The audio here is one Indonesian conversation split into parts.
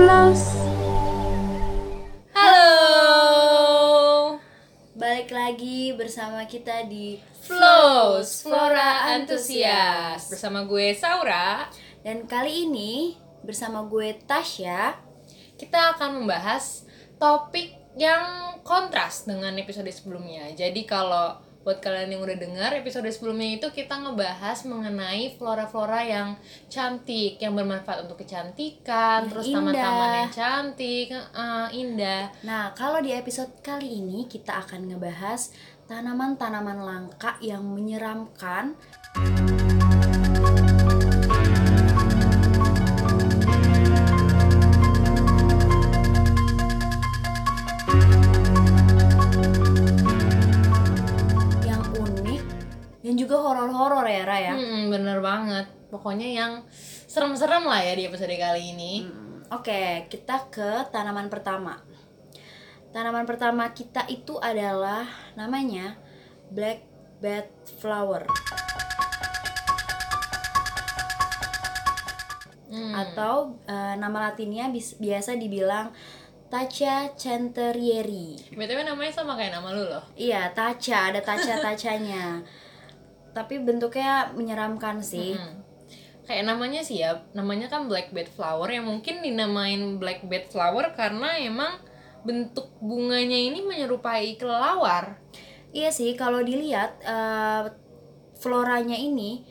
Plus. Halo. Balik lagi bersama kita di Flows Flora Antusias bersama gue Saura. Dan kali ini bersama gue Tasya Kita akan membahas topik yang kontras dengan episode sebelumnya. Jadi kalau buat kalian yang udah dengar episode sebelumnya itu kita ngebahas mengenai flora-flora yang cantik, yang bermanfaat untuk kecantikan, Yang terus taman-taman yang cantik, eh, indah. Nah kalau di episode kali ini kita akan ngebahas tanaman-tanaman langka yang menyeramkan dan juga horor-horor ya Raya. Hmm, bener banget. Pokoknya yang serem-serem lah ya di episode kali ini. Hmm, Oke, kita ke tanaman pertama. Tanaman pertama kita itu adalah namanya black bed flower Hmm. atau eh, nama latinnya bis- biasa dibilang Tacha centerieri. BTW namanya sama kayak nama lu loh. Iya, tacha, ada tacha-tachanya. Tapi bentuknya menyeramkan sih. Hmm. Kayak namanya sih ya, namanya kan black bed flower yang mungkin dinamain black bed flower karena emang bentuk bunganya ini menyerupai kelelawar. Iya sih, kalau dilihat eh, floranya ini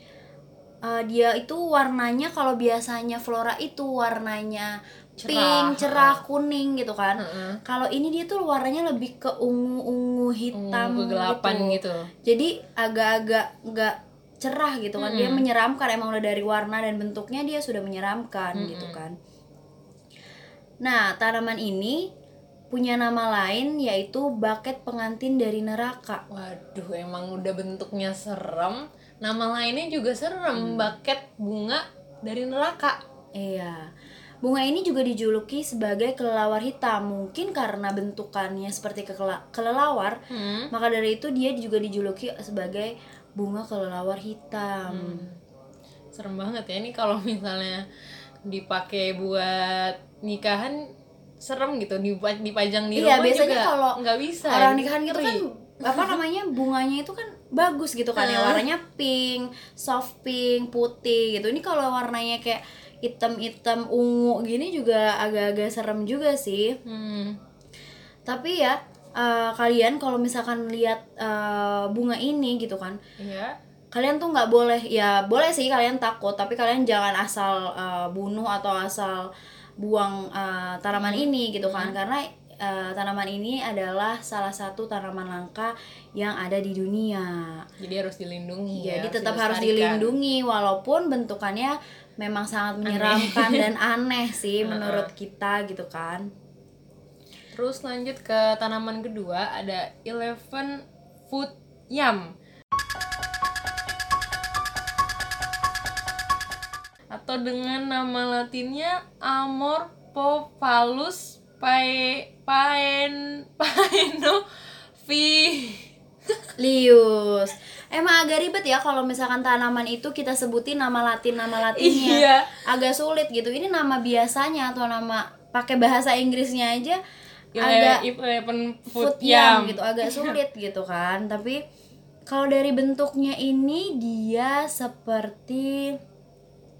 eh, dia itu warnanya kalau biasanya flora itu warnanya Cerah. pink, cerah, kuning gitu kan. Heeh. Kalau ini dia tuh warnanya lebih ke ungu-ungu hitam Ungu kegelapan gitu. Jadi agak-agak nggak cerah gitu kan. Dia menyeramkan emang udah dari warna dan bentuknya dia sudah menyeramkan gitu kan. Nah, tanaman ini punya nama lain yaitu baket pengantin dari neraka. Waduh, emang udah bentuknya serem. Nama lainnya juga serem, baket bunga dari neraka. Iya. Bunga ini juga dijuluki sebagai kelelawar hitam. Mungkin karena bentukannya seperti kelelawar, Hmm. maka dari itu dia juga dijuluki sebagai bunga kelelawar hitam. serem banget ya ini kalau misalnya dipakai buat nikahan serem gitu dipa- dipajang di Iya, rumah biasanya juga kalau nggak bisa Orang nikahan gitu kan apa namanya bunganya itu kan bagus gitu kan ya warnanya pink, soft pink, putih gitu. Ini kalau warnanya kayak hitam-hitam ungu gini juga agak-agak serem juga sih. Hmm. Tapi ya eh, kalian kalau misalkan lihat eh, bunga ini gitu kan, Iya. kalian tuh nggak boleh ya boleh sih kalian takut tapi kalian jangan asal eh, bunuh atau asal buang eh, tanaman ini gitu kan karena eh, tanaman ini adalah salah satu tanaman langka yang ada di dunia. Jadi harus dilindungi ya, jadi tetap harus dilindungi walaupun bentukannya memang sangat menyeramkan dan aneh sih menurut kita gitu kan. Terus lanjut ke tanaman kedua ada eleven foot yam. Atau dengan nama latinnya Amorphophallus pae paen paeno vi Lius. Emang agak ribet ya kalau misalkan tanaman itu kita sebutin nama latin nama latinnya. Iya. agak sulit gitu. Ini nama biasanya atau nama pakai bahasa Inggrisnya aja agak agak eleven food yam. yam gitu. Agak sulit gitu kan. Tapi kalau dari bentuknya ini dia seperti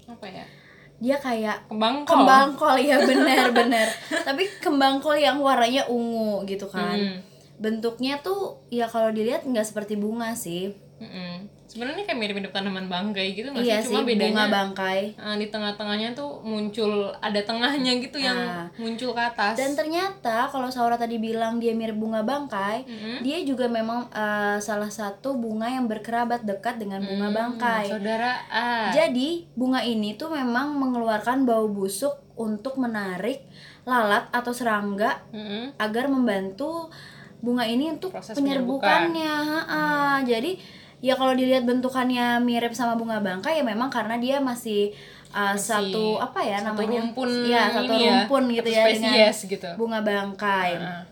apa ya dia kayak kembang kol kembang kol ya benar benar tapi kembang kol yang warnanya ungu gitu kan Hmm. bentuknya tuh ya kalau dilihat nggak seperti bunga sih Mm-mm. Sebenarnya kayak mirip-mirip tanaman bangkai gitu nggak iya sih sih cuma bedanya bunga bangkai eh, di tengah-tengahnya tuh muncul ada tengahnya gitu yang Ah. muncul ke atas dan ternyata kalau Saura tadi bilang dia mirip bunga bangkai Mm-mm. dia juga memang eh, salah satu bunga yang berkerabat dekat dengan bunga bangkai saudara A Jadi bunga ini tuh memang mengeluarkan bau busuk untuk menarik lalat atau serangga Mm-mm. agar membantu bunga ini untuk Proses penyerbukannya. Ha-ha. Jadi ya kalau dilihat bentukannya mirip sama bunga bangkai ya memang karena dia masih uh, satu apa ya satu namanya? rumpun ya satu ini ya, rumpun gitu ya dengan gitu. bunga bangkai. Ah.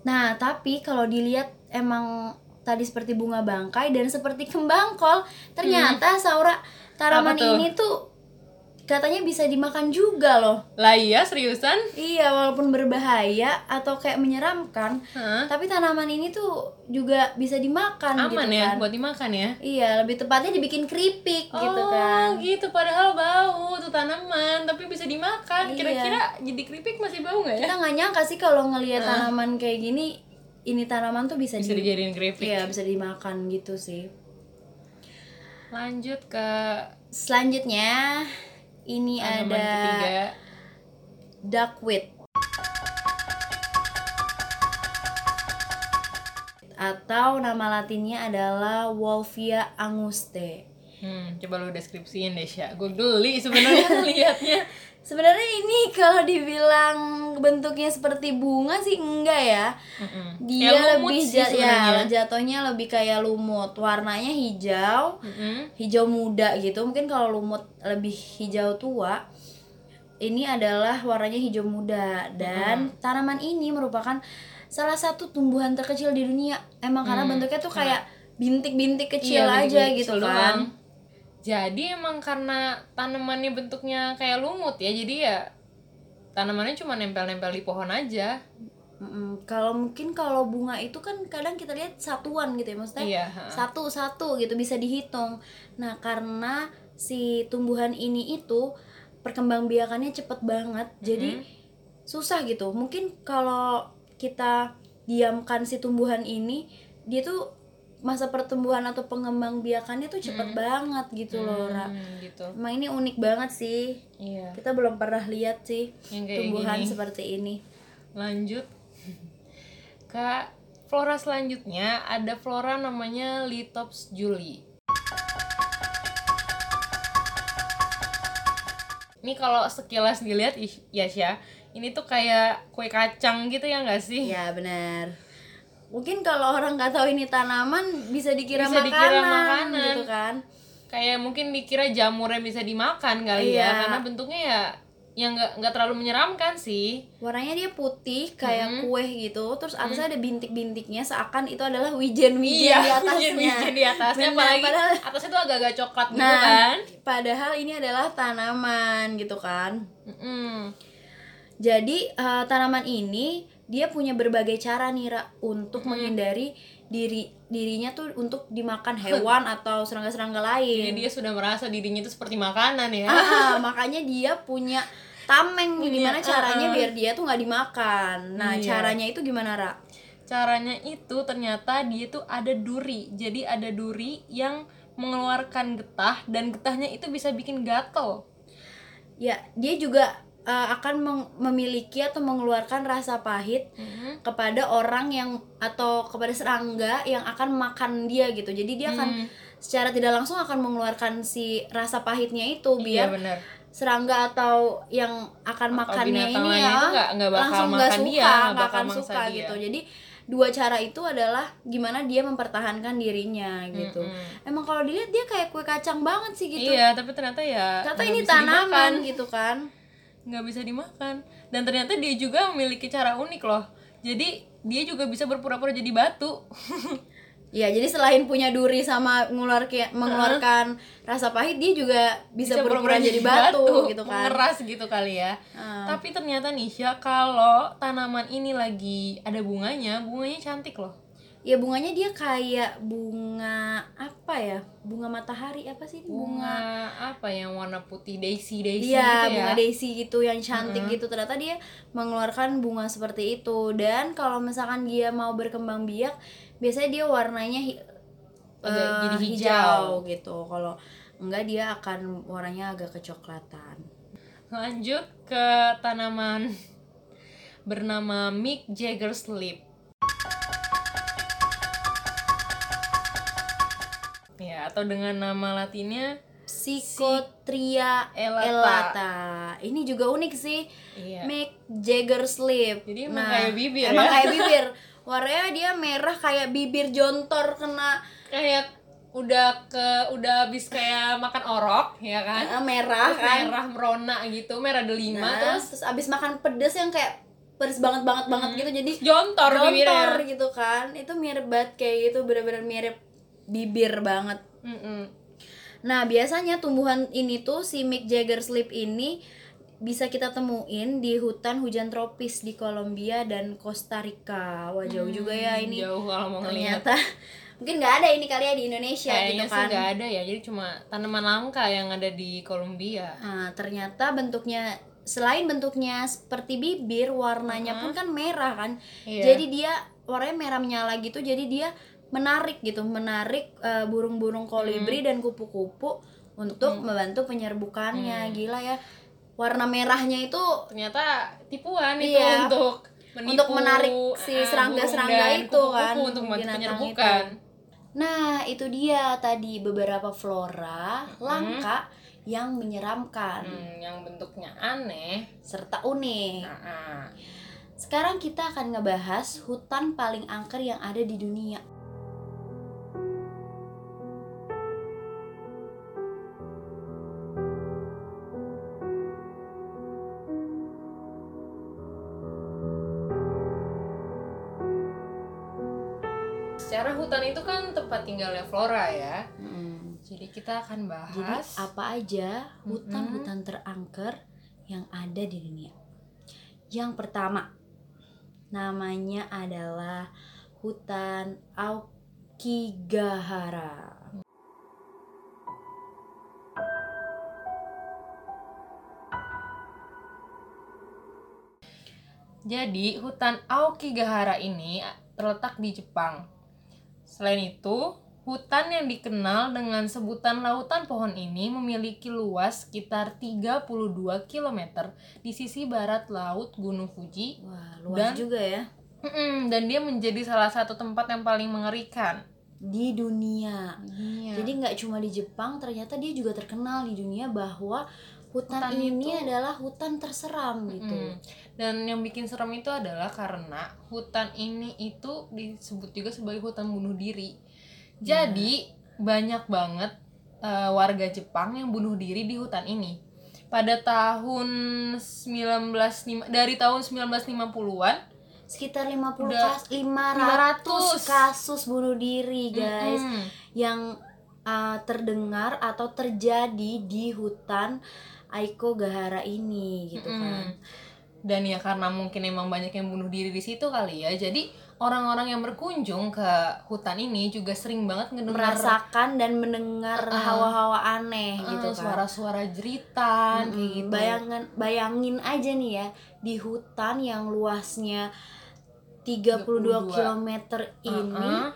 Nah, tapi kalau dilihat emang tadi seperti bunga bangkai dan seperti kembang kol, ternyata Saura tanaman Hmm. Apa tuh? ini tuh katanya bisa dimakan juga loh Lah iya seriusan? iya walaupun berbahaya atau kayak menyeramkan Hah? tapi tanaman ini tuh juga bisa dimakan Aman gitu ya kan buat dimakan ya? iya lebih tepatnya dibikin keripik gitu oh, kan gitu padahal bau tuh tanaman tapi bisa dimakan. Iya. Kira-kira jadi keripik masih bau nggak ya? kita nggak nyangka sih kalau ngelihat tanaman kayak gini ini tanaman tuh bisa, Bisa di dijadiin keripik. iya bisa dimakan gitu sih Lanjut ke selanjutnya ini tanaman ada ketiga. duckweed atau nama latinnya adalah Wolfia anguste. Hmm, coba lu deskripsiin deh, Sya. Gue geli sebenarnya liatnya. Sebenarnya ini kalau dibilang bentuknya seperti bunga sih enggak ya. Mm-mm. Dia lumut lebih sih ja- ya jatuhnya lebih kayak lumut. Warnanya hijau, Mm-mm. hijau muda gitu. Mungkin kalau lumut lebih hijau tua. Ini adalah warnanya hijau muda dan tanaman ini merupakan salah satu tumbuhan terkecil di dunia. Emang karena bentuknya tuh kayak bintik-bintik kecil Iya, aja bintik-bintik gitu kecil kan. doang. Jadi emang karena tanamannya bentuknya kayak lumut ya, jadi ya tanamannya cuma nempel-nempel di pohon aja. Mm-mm. Kalau mungkin kalau bunga itu kan kadang kita lihat satuan gitu ya maksudnya Iya. satu-satu gitu bisa dihitung. Nah karena si tumbuhan ini itu perkembangbiakannya cepet banget, jadi susah gitu. Mungkin kalau kita diamkan si tumbuhan ini, dia tuh masa pertumbuhan atau pengembangbiakannya tuh cepet banget gitu loh, Ra. Hmm, gitu. Emang ini unik banget sih. Iya. Kita belum pernah lihat sih tumbuhan gini. seperti ini. Lanjut ke flora selanjutnya ada flora namanya Lithops julie. Ini kalau sekilas dilihat ih, ya Sya, ini tuh kayak kue kacang gitu ya nggak sih? Ya benar. Mungkin kalau orang nggak tahu ini tanaman bisa dikira, Bisa makanan, dikira makanan. gitu kan. Kayak mungkin dikira jamurnya bisa dimakan kali Iya. ya, karena bentuknya ya yang nggak nggak terlalu menyeramkan sih. Warnanya dia putih kayak Hmm. kue gitu, terus atasnya ada bintik-bintiknya seakan itu adalah wijen-wijen di atasnya. Iya, wijen di atasnya Benar, apalagi padahal atasnya tuh agak-agak coklat gitu nah, kan. padahal ini adalah tanaman gitu kan. Mm-mm. Jadi eh, tanaman ini dia punya berbagai cara nih Ra, untuk menghindari diri dirinya tuh untuk dimakan hewan atau serangga-serangga lain. Jadi dia sudah merasa dirinya itu seperti makanan ya. Ah, makanya dia punya tameng Punya, gimana caranya ah, ah. biar dia tuh nggak dimakan. Nah, Iya. caranya itu gimana, Ra? Caranya itu ternyata dia tuh ada duri. Jadi ada duri yang mengeluarkan getah dan getahnya itu bisa bikin gatel. Ya, dia juga eh, akan memiliki atau mengeluarkan rasa pahit kepada orang yang atau kepada serangga yang akan makan dia gitu. Jadi dia akan Hmm. secara tidak langsung akan mengeluarkan si rasa pahitnya itu Iya biar benar. serangga atau yang akan Atau makannya ini ya itu nggak- nggak bakal langsung nggak suka, dia, nggak akan suka dia. gitu. Jadi dua cara itu adalah gimana dia mempertahankan dirinya gitu. Mm-mm. Emang kalau dilihat dia kayak kue kacang banget sih gitu. Iya, tapi ternyata ya Ternyata ini tanaman dimakan. gitu kan. Nggak bisa dimakan. Dan ternyata dia juga memiliki cara unik loh. Jadi dia juga bisa berpura-pura jadi batu. Ya, jadi selain punya duri sama mengeluarkan mengeluarkan rasa pahit, dia juga bisa, berpura jadi batu, gitu kan. mengeras gitu kali ya. Ah. tapi ternyata Nisha kalau tanaman ini lagi ada bunganya bunganya cantik loh Ya bunganya dia kayak bunga apa ya? Bunga matahari apa sih? Bunga bunga apa yang warna putih daisy daisy Iya, gitu ya bunga daisy gitu yang cantik gitu. Ternyata dia mengeluarkan bunga seperti itu. Dan kalau misalkan dia mau berkembang biak, biasanya dia warnanya hi- Agak eh, jadi hijau. gitu. Kalau enggak dia akan warnanya agak kecoklatan. lanjut ke tanaman bernama Mick Jagger Sleep ya atau dengan nama latinnya Psychotria Elata. elata. Ini juga unik sih. iya Mick Jagger Sleep. Jadi emang kayak bibir emang ya? kayak bibir. Warnanya dia merah kayak bibir jontor kena kayak udah ke udah habis kayak makan orok ya kan eh, merah Terus kan. merah merona gitu merah delima Nah, terus terus abis makan pedes yang kayak pedes banget banget banget gitu jadi jontor, jontor bibirnya gitu kan itu mirip banget kayak gitu bener-bener mirip bibir banget Mm-mm. Nah, biasanya tumbuhan ini tuh si Mick Jagger slip ini bisa kita temuin di hutan hujan tropis di Kolombia dan Costa Rica. Wah, jauh juga ya ini. Hmm, jauh kalau mau ngelihat Ternyata mungkin nggak ada ini kali ya di Indonesia kayaknya gitu sih kan. nggak ada ya jadi cuma tanaman langka yang ada di Kolombia Nah, ternyata bentuknya selain bentuknya seperti bibir, warnanya pun kan merah kan. Iya. Jadi dia warnanya merah menyala gitu. Jadi dia menarik gitu, menarik eh, burung-burung kolibri dan kupu-kupu untuk membantu penyerbukannya. Gila ya. Warna merahnya itu ternyata tipuan itu Iya. untuk Untuk menarik si eh, serangga-serangga dan itu kan, untuk penyerbukan Nah, itu dia tadi beberapa flora langka yang menyeramkan Hmm, yang bentuknya aneh serta unik. nah, ah. Sekarang kita akan ngebahas hutan paling angker yang ada di dunia. Secara hutan itu kan tempat tinggalnya flora ya jadi kita akan bahas Jadi apa aja hutan-hutan terangker yang ada di dunia? Yang pertama namanya adalah hutan Aokigahara. Jadi, hutan Aokigahara ini terletak di Jepang. Selain itu, hutan yang dikenal dengan sebutan lautan pohon ini memiliki luas sekitar 32 km di sisi barat laut Gunung Fuji Wah, luas Dan- juga ya dan dia menjadi salah satu tempat yang paling mengerikan. di dunia. Iya. Jadi nggak cuma di Jepang, ternyata dia juga terkenal di dunia bahwa hutan, Hutan ini itu- adalah hutan terseram gitu. Dan yang bikin serem itu adalah karena hutan ini itu disebut juga sebagai hutan bunuh diri. Jadi banyak banget eh, warga Jepang yang bunuh diri di hutan ini. Pada tahun 19 dari tahun 1950-an Sekitar 50 Udah kas 500 500. kasus bunuh diri, guys. mm, yang uh, terdengar atau terjadi di hutan Aiko Gahara ini gitu kan. mm. Dan ya karena mungkin emang banyak yang bunuh diri di situ kali ya. Jadi orang-orang yang berkunjung ke hutan ini juga sering banget ngedengar Merasakan dan mendengar Uh-uh. hawa-hawa aneh eh, gitu kan. suara-suara jeritan kayak Mm-mm. gitu. Bayangan bayangin aja nih ya di hutan yang luasnya 32 32. km ini Uh-uh.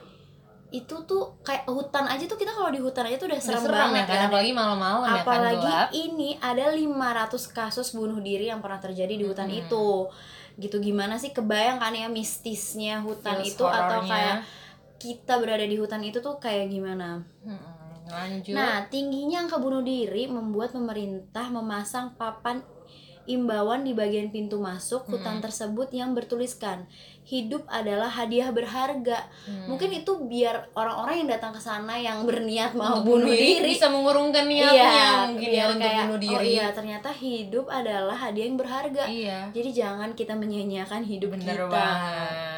Itu tuh kayak hutan aja tuh kita kalau di hutan aja tuh udah Udah serem, serem ya banget kan kan. apalagi malam-malam ya kan Apalagi gelap. ini ada 500 kasus bunuh diri yang pernah terjadi di hutan Mm-mm. itu. Gitu gimana sih kebayang kan ya mistisnya hutan Feels itu atau kayak kita berada di hutan itu tuh kayak gimana? Mm-mm. lanjut Nah, tingginya angka bunuh diri membuat pemerintah memasang papan imbauan di bagian pintu masuk hutan tersebut yang bertuliskan hidup adalah hadiah berharga. Hmm. Mungkin itu biar orang-orang yang datang ke sana yang berniat mau Untuk bunuh diri bisa mengurungkan niatnya iya, mungkin ya untuk kayak, bunuh Oh diri iya, ternyata hidup adalah hadiah yang berharga. Iya, Jadi jangan kita menyia-nyiakan hidup bener kita. banget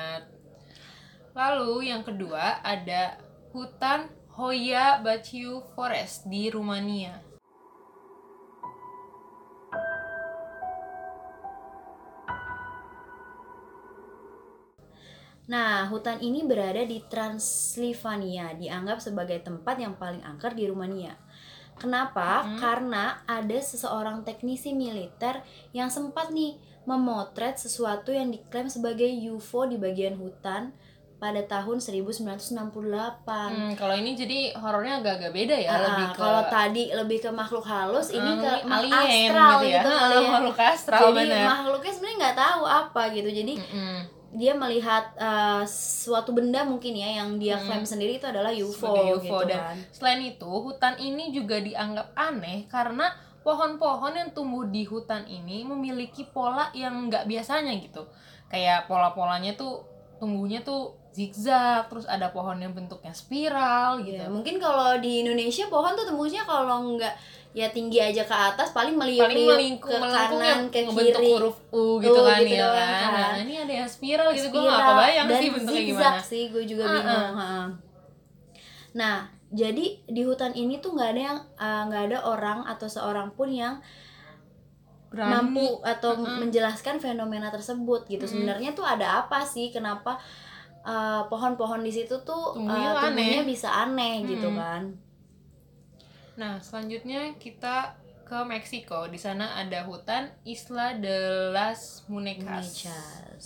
lalu yang kedua ada hutan Hoya Baciu Forest di Rumania Nah, hutan ini berada di Transylvania, dianggap sebagai tempat yang paling angker di Rumania. Kenapa? Mm-hmm. Karena ada seseorang teknisi militer yang sempat nih memotret sesuatu yang diklaim sebagai UFO di bagian hutan pada tahun 1968. Hmm, kalau ini jadi horornya agak-agak beda ya, lebih ke kalau tadi lebih ke makhluk halus, ini Hmm, ke makhluk alien astral gitu ya. gitu kali ya. makhluk astral Jadi bener. makhluknya sebenarnya nggak tahu apa gitu. Jadi Mm-mm. Dia melihat uh, suatu benda mungkin ya yang dia klaim sendiri itu adalah UFO, Hmm. sebagai UFO gitu dan kan. selain itu hutan ini juga dianggap aneh karena pohon-pohon yang tumbuh di hutan ini memiliki pola yang nggak biasanya gitu kayak pola-polanya tuh tumbuhnya tuh zigzag terus ada pohon yang bentuknya spiral gitu Ya, mungkin kalau di Indonesia pohon tuh tembusnya kalau nggak ya tinggi aja ke atas paling paling meliuk-liuk melingkung ke kanan ke kiri. huruf U gitu U kan gitu ya kan kan. nah ini ada yang spiral gitu gue nggak kebayang dan sih bentuknya zigzag gimana sih gue juga Uh-uh. bingung ha. nah jadi di hutan ini tuh nggak ada yang eh, nggak ada orang atau seorang pun yang Berani. mampu atau Mm-mm. menjelaskan fenomena tersebut gitu. Mm-mm. Sebenarnya tuh ada apa sih? Kenapa pohon-pohon di situ tuh eh, tumbuhnya aneh. bisa aneh gitu Mm-mm. kan? Nah, selanjutnya kita ke Meksiko. Di sana ada hutan Isla de las Munecas. Munechas.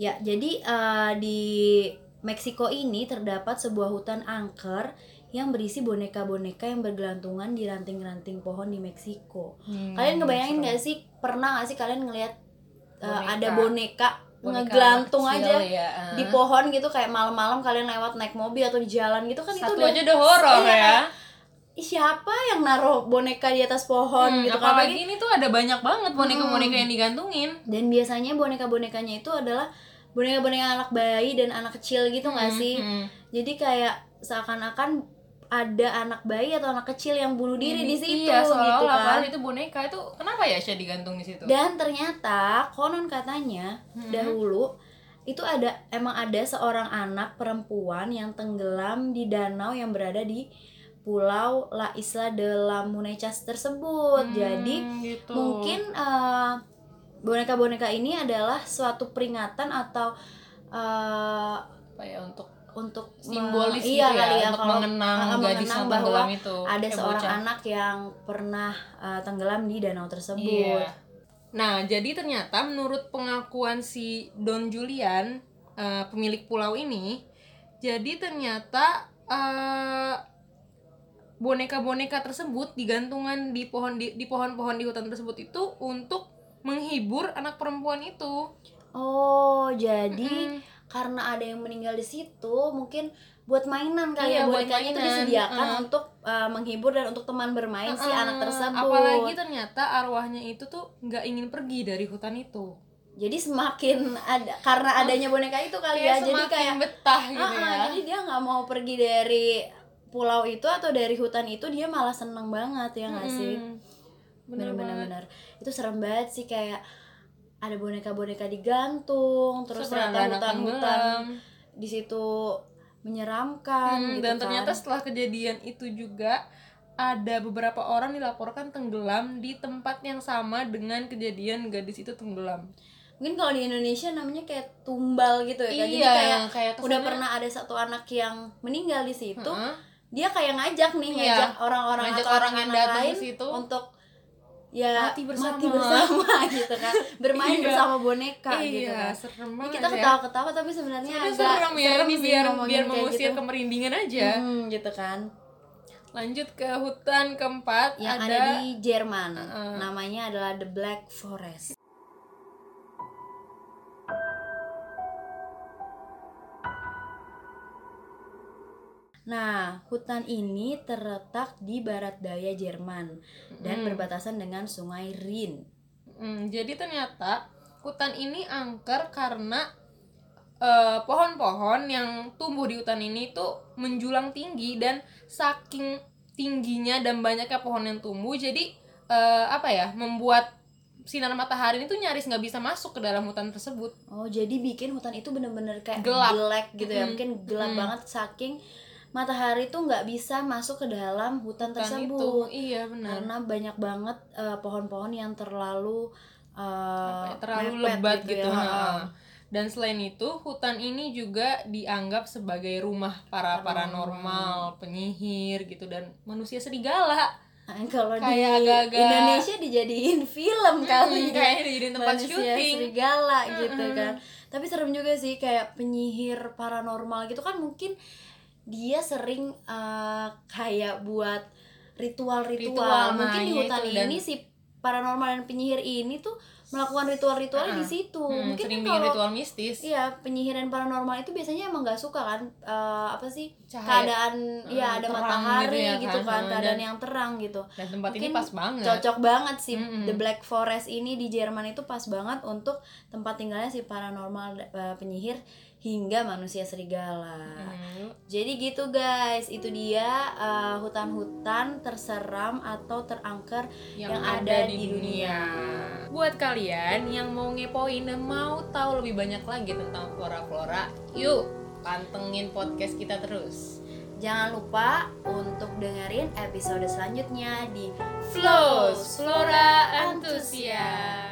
Ya, jadi eh, di Meksiko ini terdapat sebuah hutan angker yang berisi boneka-boneka yang bergelantungan di ranting-ranting pohon di Meksiko. Hmm, Kalian ngebayangin serem. nggak sih pernah nggak sih kalian ngelihat uh, Boneka. ada boneka, Boneka ngegelantung kecil aja ya, di pohon gitu kayak malam-malam kalian lewat naik mobil atau di jalan gitu kan itu Satu udah aja udah horor Iya, ya. kayak, "Ih, siapa yang naruh boneka di atas pohon Hmm, gitu kan apalagi ini tuh ada banyak banget boneka-boneka Hmm. yang digantungin. dan biasanya boneka-bonekanya itu adalah boneka-boneka anak bayi dan anak kecil gitu nggak Hmm, sih hmm. jadi kayak seakan-akan ada anak bayi atau anak kecil yang bunuh diri di situ iya, gitu kan itu boneka itu kenapa ya Syah digantung di situ? Dan ternyata konon katanya Hmm. dahulu itu ada emang ada seorang anak perempuan yang tenggelam di danau yang berada di pulau La Isla de la Munechas tersebut. Hmm, Jadi gitu. mungkin eh, boneka-boneka ini adalah suatu peringatan atau eh, apa ya untuk untuk me- simbolis iya gitu kali ya, ya untuk kalau mengenang eh, gadis mengenang yang bahwa tenggelam itu. ada eh, seorang bocah. anak yang pernah eh, tenggelam di danau tersebut. Iya. Nah, jadi ternyata menurut pengakuan si Don Julian, eh, pemilik pulau ini, jadi ternyata eh, boneka-boneka tersebut digantungan di pohon di, di pohon-pohon di hutan tersebut itu untuk menghibur anak perempuan itu. Oh, jadi Mm-mm. Karena ada yang meninggal di situ, mungkin buat mainan kali Iya, ya bonekanya itu disediakan Uh. untuk uh, menghibur dan untuk teman bermain si Eh, anak tersebut. Apalagi ternyata arwahnya itu tuh nggak ingin pergi dari hutan itu. Jadi semakin ada karena adanya boneka itu kali ya, Kayak jadi kayak betah gitu Ah, ah, ya. jadi dia nggak mau pergi dari pulau itu atau dari hutan itu dia malah seneng banget ya nggak sih? Mm. Bener banget. Bener-bener itu serem banget sih kayak ada boneka-boneka digantung, terus ternyata hutan-hutan di situ menyeramkan Hmm, gitu dan kan. ternyata setelah kejadian itu juga ada beberapa orang dilaporkan tenggelam di tempat yang sama dengan kejadian gadis itu tenggelam. mungkin kalau di Indonesia namanya kayak tumbal gitu ya Kak. jadi iya, kayak kayak udah kesannya- pernah ada satu anak yang meninggal di situ Heeh. dia kayak ngajak nih Iya. ngajak orang-orang Ngajak atau orang yang anak-anak datang lain situ untuk ya mati bersama. bersama gitu kan bermain Iya. bersama boneka iya, gitu kan serem banget kita ya. ketawa-ketawa tapi sebenarnya agak serem ya ini sih biar biar mengusir gitu. kemerindingan aja. Hmm, gitu kan Lanjut ke hutan keempat yang ada, ada, di Jerman Heeh. namanya adalah The Black Forest Nah, hutan ini terletak di barat daya Jerman dan Hmm. berbatasan dengan Sungai Rin. Hmm, jadi ternyata hutan ini angker karena eh, pohon-pohon yang tumbuh di hutan ini tuh menjulang tinggi dan saking tingginya dan banyaknya pohon yang tumbuh jadi eh, apa ya membuat sinar matahari itu nyaris nggak bisa masuk ke dalam hutan tersebut. Oh, jadi bikin hutan itu bener-bener kayak Gelap. black gitu ya. Mm-mm. Mungkin gelap Mm. banget saking matahari tuh nggak bisa masuk ke dalam Hutan hutan itu, tersebut. iya benar. Karena banyak banget eh, pohon-pohon yang terlalu eh, Apa ya, terlalu mepet lebat gitu. ya. ha. Dan selain itu, hutan ini juga dianggap sebagai rumah para paranormal, penyihir gitu dan manusia serigala. Nah, kalau di Kayak agak-agak- Indonesia dijadiin film kali Hmm, ya. kayaknya dijadiin tempat Manusia syuting. serigala gitu Mm-mm. kan. Tapi serem juga sih kayak penyihir paranormal gitu kan mungkin dia sering eh, kayak buat ritual-ritual. Ritual, mungkin nah, di iya hutan itu, dan- ini si paranormal dan penyihir ini tuh melakukan ritual-ritual di Ah, situ. Hmm, mungkin sering kan kalau ritual mistis. Iya, penyihir dan paranormal itu biasanya emang nggak suka kan eh, apa sih Cahaya. keadaan Hmm, ya ada matahari gitu ya gitu, kan. kan, Hmm, keadaan dan- yang terang gitu. Dan tempat ini Mungkin pas banget. Cocok banget sih Mm-mm. The Black Forest ini di Jerman itu pas banget untuk tempat tinggalnya si paranormal eh, penyihir hingga manusia serigala. Hmm. Jadi gitu guys, itu dia uh, hutan-hutan terseram atau terangker yang, Yang ada, ada di, di dunia. Buat kalian yang mau ngepoin dan mau tahu lebih banyak lagi tentang flora-flora, yuk pantengin podcast kita terus. Jangan lupa untuk dengerin episode selanjutnya di Flows Flora Antusias.